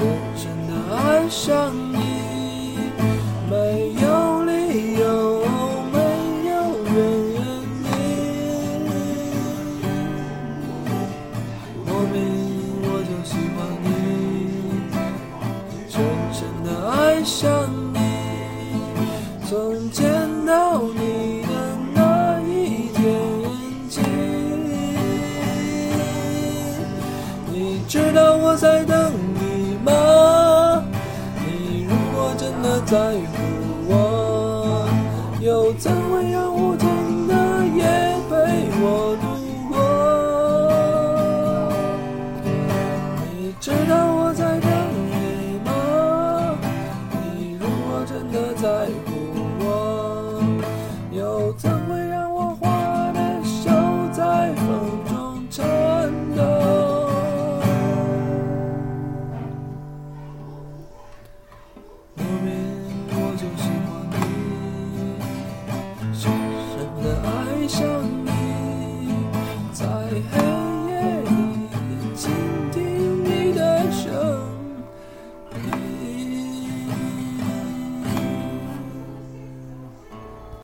深深地爱上你，没有理由，没有原因，莫名我就喜欢你。深深地爱上你，从见到你的那一天起，你知道我在等你。啊！你如果真的在乎我，又怎会让我 show